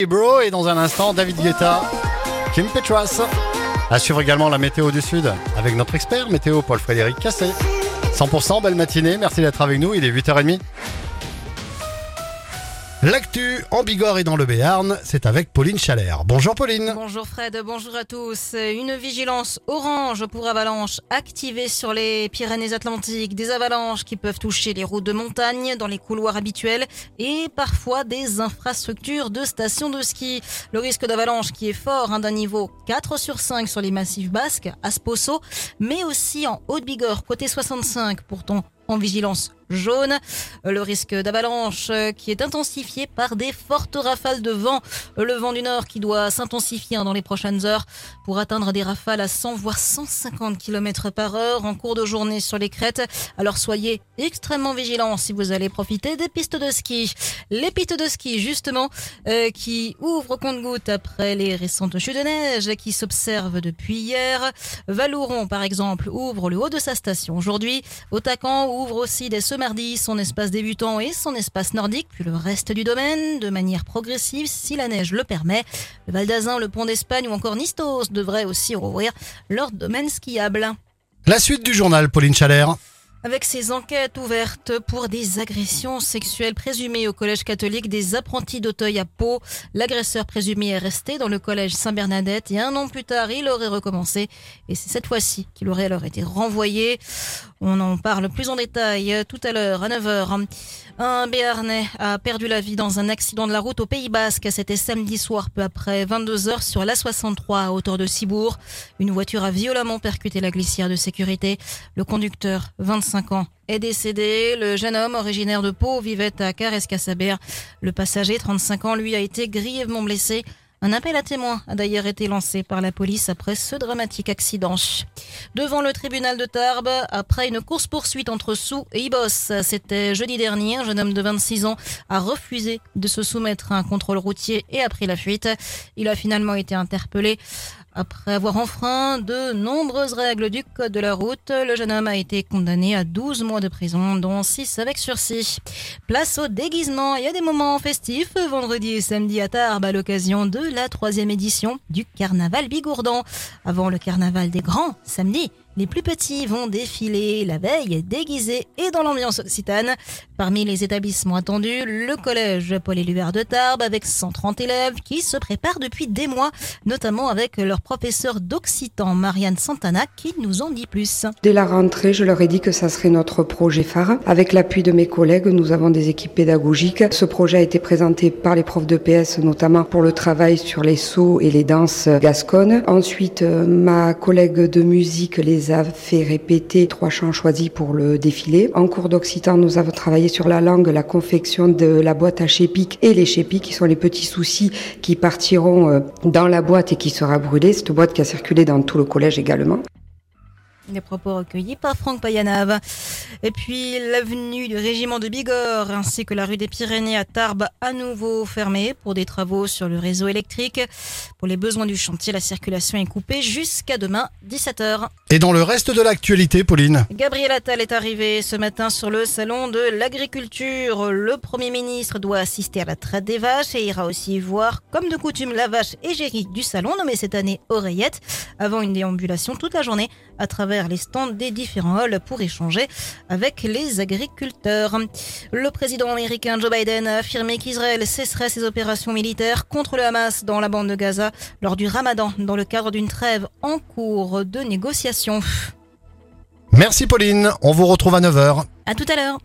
Et Bro et dans un instant David Guetta, Kim Petras. À suivre également la météo du Sud avec notre expert météo Paul-Frédéric Cassé. 100% belle matinée, merci d'être avec nous, il est 8h30. L'actu en Bigorre et dans le Béarn, c'est avec Pauline Chalère. Bonjour Pauline. Bonjour Fred, bonjour à tous. Une vigilance orange pour avalanches activée sur les Pyrénées-Atlantiques. Des avalanches qui peuvent toucher les routes de montagne, dans les couloirs habituels et parfois des infrastructures de stations de ski. Le risque d'avalanche qui est fort hein, d'un niveau 4 sur 5 sur les massifs basques, à Sposo, mais aussi en Haute-Bigorre, côté 65, pourtant en vigilance jaune. Le risque d'avalanche euh, qui est intensifié par des fortes rafales de vent. Le vent du nord qui doit s'intensifier dans les prochaines heures pour atteindre des rafales à 100 voire 150 km par heure en cours de journée sur les crêtes. Alors soyez extrêmement vigilants si vous allez profiter des pistes de ski. Les pistes de ski justement euh, qui ouvrent compte-gouttes après les récentes chutes de neige qui s'observent depuis hier. Valouron par exemple ouvre le haut de sa station aujourd'hui. Otacan ouvre aussi des mardi son espace débutant et son espace nordique, puis le reste du domaine, de manière progressive si la neige le permet. Le Val d'Azin, le Pont d'Espagne ou encore Nistos devraient aussi rouvrir leur domaine skiable. La suite du journal, Pauline Chalère. Avec ces enquêtes ouvertes pour des agressions sexuelles présumées au collège catholique des apprentis d'Auteuil à Pau, l'agresseur présumé est resté dans le collège Saint-Bernadette et un an plus tard, il aurait recommencé et c'est cette fois-ci qu'il aurait alors été renvoyé. On en parle plus en détail tout à l'heure à 9h. Un Béarnais a perdu la vie dans un accident de la route au Pays Basque. C'était samedi soir peu après 22h sur la 63 à hauteur de Cibourg. Une voiture a violemment percuté la glissière de sécurité. Le conducteur, 25 5 ans est décédé. Le jeune homme originaire de Pau vivait à Carrez-Cassaber. Le passager, 35 ans, lui a été grièvement blessé. Un appel à témoins a d'ailleurs été lancé par la police après ce dramatique accident. Devant le tribunal de Tarbes, après une course-poursuite entre Sous et Ibos, c'était jeudi dernier, un jeune homme de 26 ans a refusé de se soumettre à un contrôle routier et a pris la fuite. Il a finalement été interpellé. Après avoir enfreint de nombreuses règles du code de la route, le jeune homme a été condamné à 12 mois de prison, dont 6 avec sursis. Place au déguisement, y a des moments festifs vendredi et samedi à Tarbes à l'occasion de la troisième édition du carnaval bigourdan. Avant le carnaval des grands, samedi, les plus petits vont défiler la veille déguisés et dans l'ambiance occitane. Parmi les établissements attendus, le collège Paul-Éluard de Tarbes avec 130 élèves qui se préparent depuis des mois, notamment avec leur professeur d'occitan Marianne Santana qui nous en dit plus. Dès la rentrée, je leur ai dit que ça serait notre projet phare. Avec l'appui de mes collègues, nous avons des équipes pédagogiques. Ce projet a été présenté par les profs de PS, notamment pour le travail sur les sauts et les danses gasconnes. Ensuite, euh, ma collègue de musique les a fait répéter trois chants choisis pour le défilé. En cours d'occitan, nous avons travaillé sur la langue, la confection de la boîte à chépic et les chépics, qui sont les petits soucis qui partiront euh, dans la boîte et qui sera brûlée. Cette boîte qui a circulé dans tout le collège également. Des propos recueillis par Franck Payanave. Et puis l'avenue du régiment de Bigorre ainsi que la rue des Pyrénées à Tarbes à nouveau fermées pour des travaux sur le réseau électrique. Pour les besoins du chantier, la circulation est coupée jusqu'à demain 17h. Et dans le reste de l'actualité, Pauline Gabriel Attal est arrivé ce matin sur le salon de l'agriculture. Le Premier ministre doit assister à la traite des vaches et ira aussi voir, comme de coutume, la vache égérie du salon, nommée cette année Oreillette, avant une déambulation toute la journée à travers les stands des différents halls pour échanger avec les agriculteurs. Le président américain Joe Biden a affirmé qu'Israël cesserait ses opérations militaires contre le Hamas dans la bande de Gaza lors du Ramadan dans le cadre d'une trêve en cours de négociation. Merci Pauline, on vous retrouve à 9h. À tout à l'heure.